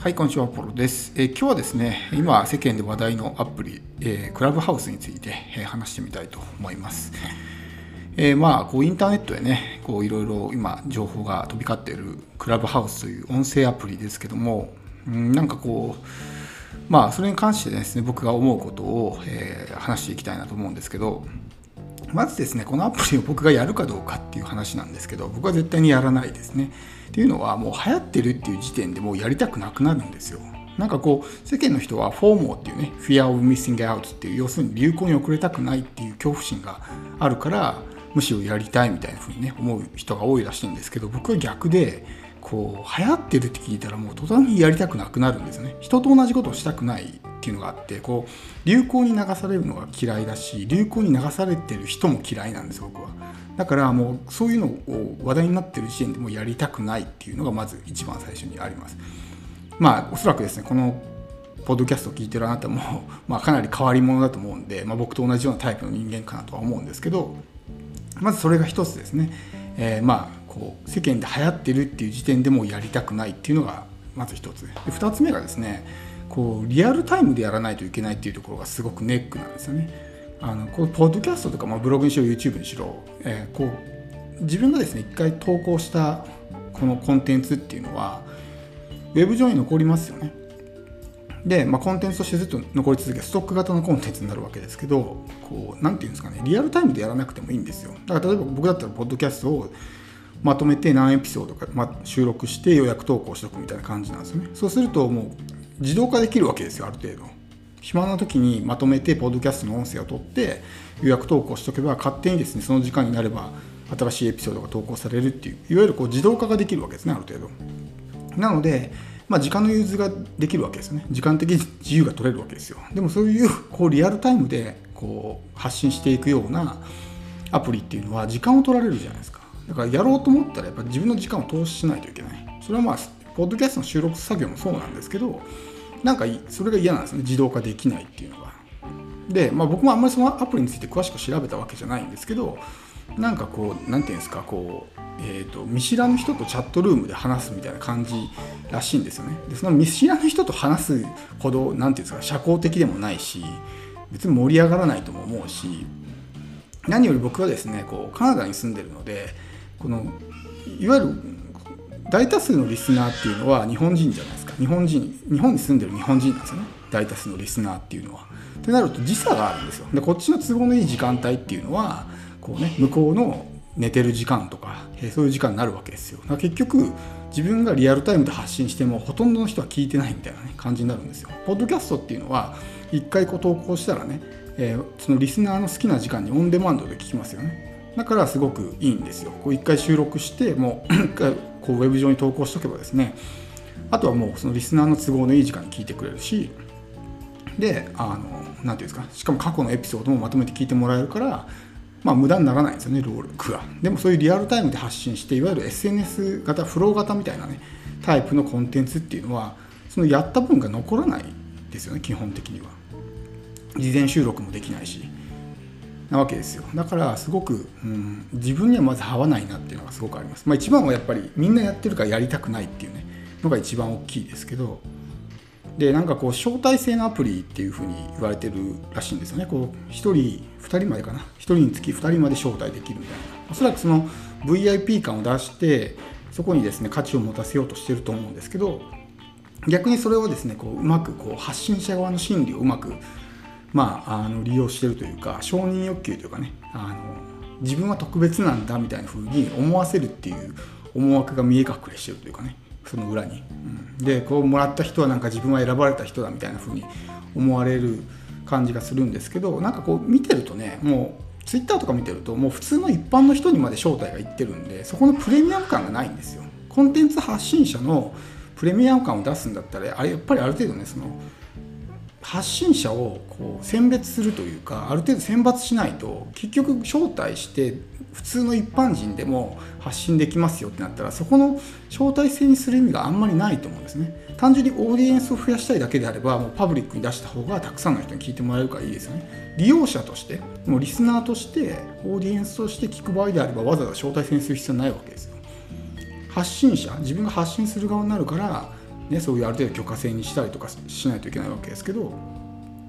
はい、こんにちは、ポロです、えー、今日はですね、今世間で話題のアプリ、えー、クラブハウスについて、えー、話してみたいと思います。えまあ、こうインターネットでね、こういろいろ今情報が飛び交っているクラブハウスという音声アプリですけども、ん、なんかこう、まあ、それに関してですね、僕が思うことを、え話していきたいなと思うんですけど、まずですね、このアプリを僕がやるかどうかっていう話なんですけど、僕は絶対にやらないですね。っていうのは、もう流行ってるっていう時点でもうやりたくなくなるんですよ。なんかこう、世間の人はフォーモーっていうね、Fear of Missing Out っていう、要するに流行に遅れたくないっていう恐怖心があるから、むしろやりたいみたいなふうにね、思う人が多いらしいんですけど、僕は逆で、こう流行ってるって聞いたらもう途端にやりたくなくなるんですね人と同じことをしたくないっていうのがあってこう流行に流されるのが嫌いだし流行に流されてる人も嫌いなんです僕は。だからもうそういうのを話題になってる時点でもうやりたくないっていうのがまず一番最初にあります。まあおそらくですねこのポッドキャストを聞いてるあなたも、まあ、かなり変わり者だと思うんで、まあ、僕と同じようなタイプの人間かなとは思うんですけどまずそれが一つですね、えー、まあこう世間で流行ってるっていう時点でもうやりたくないっていうのがまず一つ。で2つ目がですねこうリアルタイムでやらないといけないっていうところがすごくネックなんですよね。あのこうポッドキャストとか、まあ、ブログにしろ YouTube にしろ、えー、こう自分がですね一回投稿したこのコンテンツっていうのはウェブ上に残りますよね。で、まあ、コンテンツとしてずっと残り続けストック型のコンテンツになるわけですけどこう何て言うんですかねリアルタイムでやらなくてもいいんですよだから例えば僕だったらポッドキャストをまとめて何エピソードか、ま収録して予約投稿しておくみたいな感じなんですよねそうするともう自動化できるわけですよある程度。暇な時にまとめてポッドキャストの音声を取って予約投稿しておけば勝手にですねその時間になれば新しいエピソードが投稿されるっていういわゆるこう自動化ができるわけですねある程度。なので、まあ、時間の融通ができるわけですよね。時間的自由が取れるわけですよ。でもそういうこうリアルタイムでこう発信していくようなアプリっていうのは時間を取られるじゃないですか。だからやろうと思ったらやっぱ自分の時間を投資しないといけない。それはまあポッドキャストの収録作業もそうなんですけどなんかそれが嫌なんですね自動化できないっていうのがで、まあ、僕もあんまりそのアプリについて詳しく調べたわけじゃないんですけどなんかこう何て言うんですかこうえーと、見知らぬ人とチャットルームで話すみたいな感じらしいんですよね。でその見知らぬ人と話すほど何て言うんですか社交的でもないし別に盛り上がらないとも思うし何より僕はですねこうカナダに住んでるのでこのいわゆる大多数のリスナーっていうのは日本人じゃないですか日本人日本に住んでる日本人なんですよね大多数のリスナーっていうのは。ってなると時差があるんですよでこっちの都合のいい時間帯っていうのはこう、ね、向こうの寝てる時間とか、えそういう時間になるわけですよ。だから結局自分がリアルタイムで発信してもほとんどの人は聞いてないみたいな、ね、感じになるんですよ。ポッドキャストっていうのは一回こう投稿したらね、えー、そのリスナーの好きな時間にオンデマンドで聞きますよね。だからすごくいいんですよ。こう一回収録してもうこうウェブ上に投稿しとけばですねあとはもうそのリスナーの都合のいい時間に聞いてくれるしであの何て言うんですかしかも過去のエピソードもまとめて聞いてもらえるからまあ無駄にならないんですよね労力がでもそういうリアルタイムで発信していわゆる SNS 型フロー型みたいなねタイプのコンテンツっていうのはそのやった分が残らないですよね基本的には。事前収録もできないし。なわけですよ。だからすごく、うん、自分にはまず合わないなっていうのがすごくあります、まあ、一番はやっぱりみんなやってるからやりたくないっていうねのが一番大きいですけどでなんかこう招待制のアプリっていうふうに言われてるらしいんですよね。こう1人2人までかな。1人につき2人まで招待できるみたいな。おそらくその VIP 感を出してそこにですね価値を持たせようとしてると思うんですけど逆にそれをですねこううまくこう発信者側の心理をうまくまあ、あの利用してるというか承認欲求というかねあの自分は特別なんだみたいな風に思わせるっていう思惑が見え隠れしてるというかねその裏に、うん、でこうもらった人はなんか自分は選ばれた人だみたいな風に思われる感じがするんですけどなんかこう見てるとねもうツイッターとか見てるともう普通の一般の人にまで招待がいってるんでそこのプレミアム感がないんですよ。コンテンツ発信者のプレミアム感を出すんだったらあれやっぱりある程度ねその発信者をこう選別するというかある程度選抜しないと結局招待して普通の一般人でも発信できますよってなったらそこの招待制にする意味があんまりないと思うんですね。単純にオーディエンスを増やしたいだけであればもうパブリックに出した方がたくさんの人に聞いてもらえるからいいですよね。利用者としてもうリスナーとしてオーディエンスとして聞く場合であればわざわざ招待制にする必要はないわけですよ。発信者自分が発信する側になるからね、そういうある程度許可制にしたりとかしないといけないわけですけど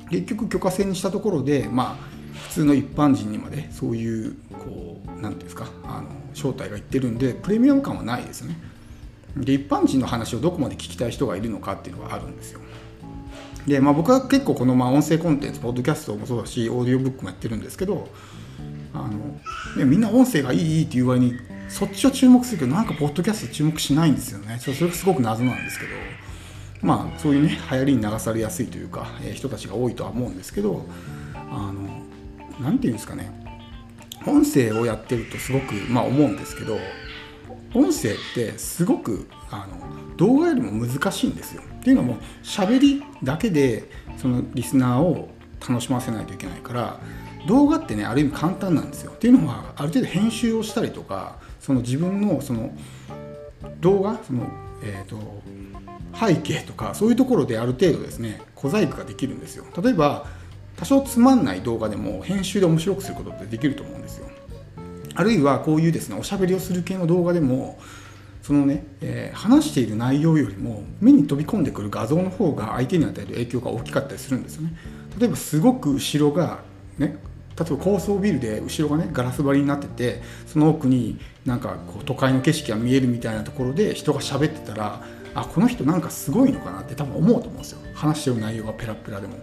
結局許可制にしたところでまあ普通の一般人にまでそういうこう何て言うんですかあの正体がいってるんでプレミアム感はないですね。で一般人の話をどこまで聞きたい人がいるのかっていうのがあるんですよ。で、まあ、僕は結構このまあ音声コンテンツポッドキャストもそうだしオーディオブックもやってるんですけどあの、ね、みんな音声がいいいいっていう割にそっちは注目するけどなんかポッドキャスト注目しないんですよねそれがすごく謎なんですけどまあそういうね流行りに流されやすいというか、えー、人たちが多いとは思うんですけどあの何て言うんですかね音声をやってるとすごく、まあ、思うんですけど音声ってすごくあの動画よりも難しいんですよ。っていうのも喋りだけでそのリスナーを楽しませないといけないから動画ってねある意味簡単なんですよ。っていうのはある程度編集をしたりとかその自分のその動画その、えーと、背景とかそういうところである程度ですね小細工ができるんですよ。例えば多少つまんない動画でも編集で面白くすることってできると思うんですよ。あるいはこういうですねおしゃべりをする系の動画でもそのね、えー、話している内容よりも目に飛び込んでくる画像の方が相手に与える影響が大きかったりするんですよね。例えばすごく後ろがね例えば高層ビルで後ろがねガラス張りになっててその奥になんかこう都会の景色が見えるみたいなところで人が喋ってたらあこの人なんかすごいのかなって多分思うと思うんですよ。話してる内容がペラペラでも。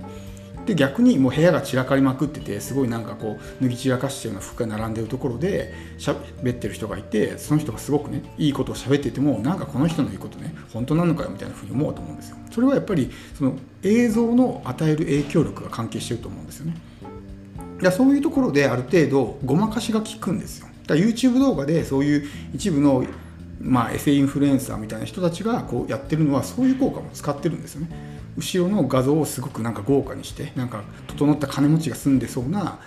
で逆にもう部屋が散らかりまくっててすごいなんかこう脱ぎ散らかしてるような服が並んでるところで喋ってる人がいてその人がすごくねいいことを喋っててもなんかこの人の言うことね本当なのかよみたいなふうに思うと思うんですよ。それはやっぱりその映像の与える影響力が関係してると思うんですよね。だそういうところである程度ごまかしが効くんですよ。だ YouTube 動画でそういう一部のまあ、エセインフルエンサーみたいな人たちがこうやってるのはそういう効果も使ってるんですよね。後ろの画像をすごくなんか豪華にしてなんか整った金持ちが住んでそうな、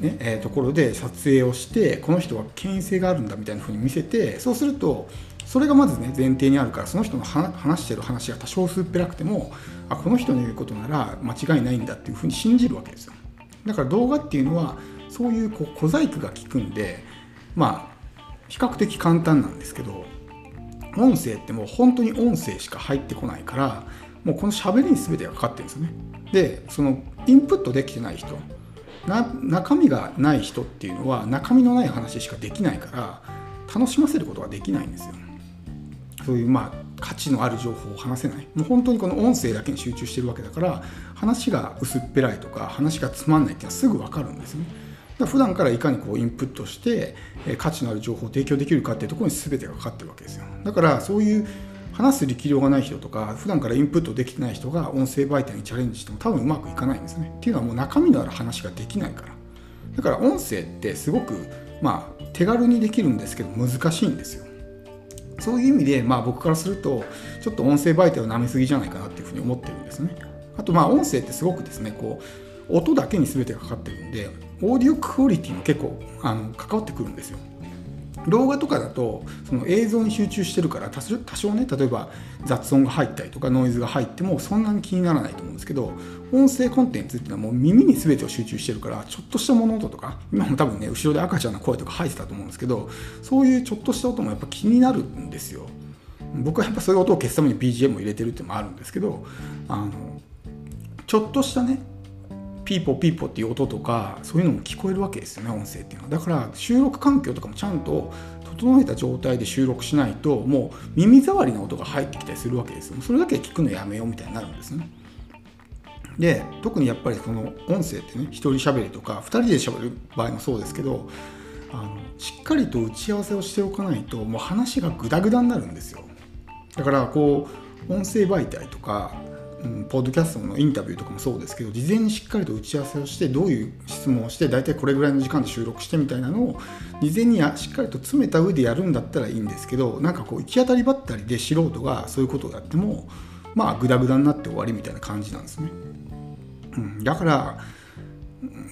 ねえー、ところで撮影をしてこの人は権威性があるんだみたいな風に見せてそうするとそれがまずね前提にあるからその人の話してる話が多少薄っぺらくてもあこの人の言うことなら間違いないんだっていう風に信じるわけですよ。だから動画っていうのはそういうこう小細工が効くんでまあ比較的簡単なんですけど音声ってもう本当に音声しか入ってこないからもうこの喋りに全てがかかってるんですよね。でそのインプットできてない人中身がない人っていうのは中身のない話しかできないから楽しませることができないんですよ。そういうまあ価値のある情報を話せない。もう本当にこの音声だけに集中してるわけだから話が薄っぺらいとか話がつまんないっていうのはすぐ分かるんですね。だ普段からいかにこうインプットして価値のある情報を提供できるかっていうところに全てがかかってるわけですよ。だからそういう話す力量がない人とか普段からインプットできてない人が音声媒体にチャレンジしても多分うまくいかないんですね。っていうのはもう中身のある話ができないから。だから音声ってすごくまあ手軽にできるんですけど難しいんですよ。そういう意味でまあ僕からするとちょっと音声媒体を舐めすぎじゃないかなっていうふうに思ってるんですね。あとまあ音声ってすごくですねこう音だけに全てがかかってるんでオーディオクオリティも結構あの関わってくるんですよ。動画とかだとその映像に集中してるから多少ね例えば雑音が入ったりとかノイズが入ってもそんなに気にならないと思うんですけど音声コンテンツっていうのはもう耳に全てを集中してるからちょっとした物音とか今も多分ね後ろで赤ちゃんの声とか入ってたと思うんですけどそういうちょっとした音もやっぱ気になるんですよ。僕はやっぱそういう音を消すために BGM を入れてるっていうのもあるんですけどあのちょっとしたねピーポーピーポーっていう音とかそういうのも聞こえるわけですよね音声っていうのは。だから収録環境とかもちゃんと整えた状態で収録しないともう耳障りな音が入ってきたりするわけですよ。それだけ聞くのやめようみたいになるんですね。で特にやっぱりこの音声ってね一人喋りとか2人で喋る場合もそうですけどあのしっかりと打ち合わせをしておかないともう話がグダグダになるんですよ。だからこう音声媒体とかうん、ポッドキャストのインタビューとかもそうですけど事前にしっかりと打ち合わせをしてどういう質問をして大体これぐらいの時間で収録してみたいなのを事前にしっかりと詰めた上でやるんだったらいいんですけどなんかこう行き当たりばったりで素人がそういうことをやってもまあグダグダになって終わりみたいな感じなんですね。うん、だから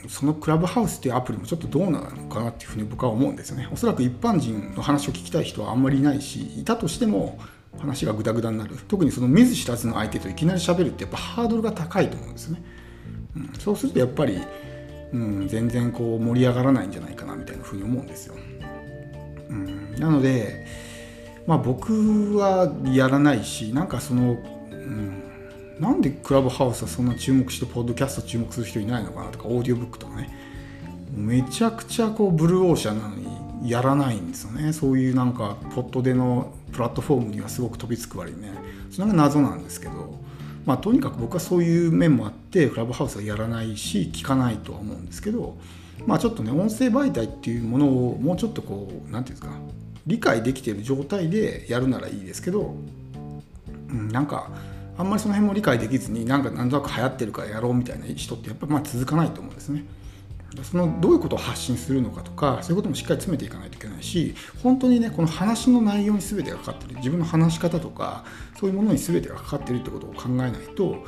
そのクラブハウスっていうアプリもちょっとどうなのかなっていうふうに僕は思うんですよね。おそらく一般人の話を聞きたい人はあんまりいないしいたとしても話がグダグダになる。特にその見ず知らずの相手といきなり喋るってやっぱハードルが高いと思うんですね、うん、そうするとやっぱり、うん、全然こう盛り上がらないんじゃないかなみたいなふうに思うんですよ、うん、なのでまあ、僕はやらないしなんかその、うん、なんでクラブハウスはそんな注目してポッドキャスト注目する人いないのかな？とかオーディオブックとかね。めちゃくちゃこうブルーオーシャンなのにやらないんですよね。そういうなんかポッドでのプラットフォームにはすごく飛びつく割にね。それが謎なんですけど。まあとにかく僕はそういう面もあってクラブハウスはやらないし聞かないとは思うんですけど。まあちょっとね音声媒体っていうものをもうちょっとこう何て言うんですか？理解できてる状態でやるならいいですけど、うん、なんかあんまりその辺も理解できずになんかなんとなく流行ってるからやろうみたいな人ってやっぱまあ続かないと思うんですね。そのどういうことを発信するのかとかそういうこともしっかり詰めていかないといけないし本当にねこの話の内容に全てがかかってる自分の話し方とかそういうものに全てがかかってるってことを考えないと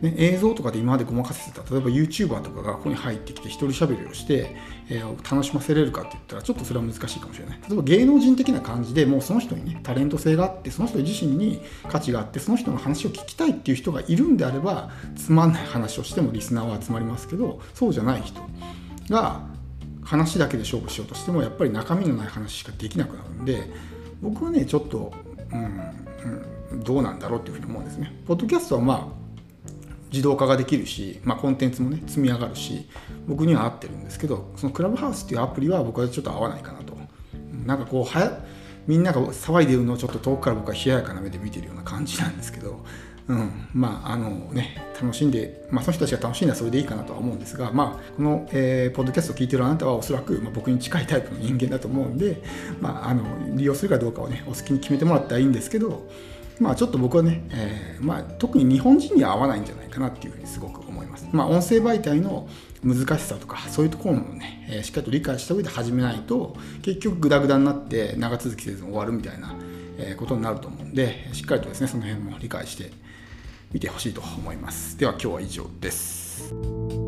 ね、映像とかで今までごまかせてた例えば YouTuber とかがここに入ってきて一人喋りをして、えー、楽しませれるかって言ったらちょっとそれは難しいかもしれない例えば芸能人的な感じでもうその人にねタレント性があってその人自身に価値があってその人の話を聞きたいっていう人がいるんであればつまんない話をしてもリスナーは集まりますけどそうじゃない人が話だけで勝負しようとしてもやっぱり中身のない話しかできなくなるんで僕はねちょっと、うんうん、どうなんだろうっていうふうに思うんですね。ポッドキャストはまあ自動化ができるし、まあ、コンテンツもね積み上がるし僕には合ってるんですけどそのクラブハウスっていうアプリは僕はちょっと合わないかなと。なんかこうはやみんなが騒いでるのをちょっと遠くから僕は冷ややかな目で見てるような感じなんですけど、うん、まああのね楽しんで、まあ、その人たちが楽しんだらそれでいいかなとは思うんですが、まあ、この、えー、ポッドキャストを聞いてるあなたはおそらく、まあ、僕に近いタイプの人間だと思うんで、まあ、あの利用するかどうかをねお好きに決めてもらったらいいんですけどまあちょっと僕はね、えー、まあ、特に日本人には合わないんじゃないかなっていうふうにすごく思います。まあ、音声媒体の難しさとかそういうところもね、えー、しっかりと理解した上で始めないと結局グダグダになって長続きせずに終わるみたいな、えことになると思うんでしっかりとですねその辺も理解してみてほしいと思います。では今日は以上です。